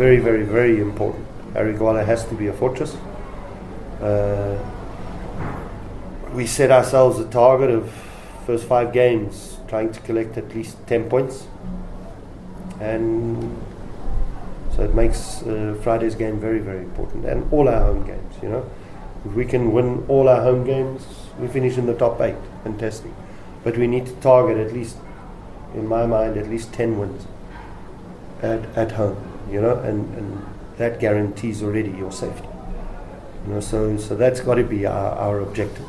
very, very, very important. Harry Gwala has to be a fortress. Uh, we set ourselves a target of first five games trying to collect at least 10 points. And so it makes uh, Friday's game very, very important. And all our home games, you know. If we can win all our home games, we finish in the top eight. Fantastic. But we need to target at least, in my mind, at least 10 wins at, at home, you know, and, and that guarantees already your safety. You know, so, so that's got to be our, our objective.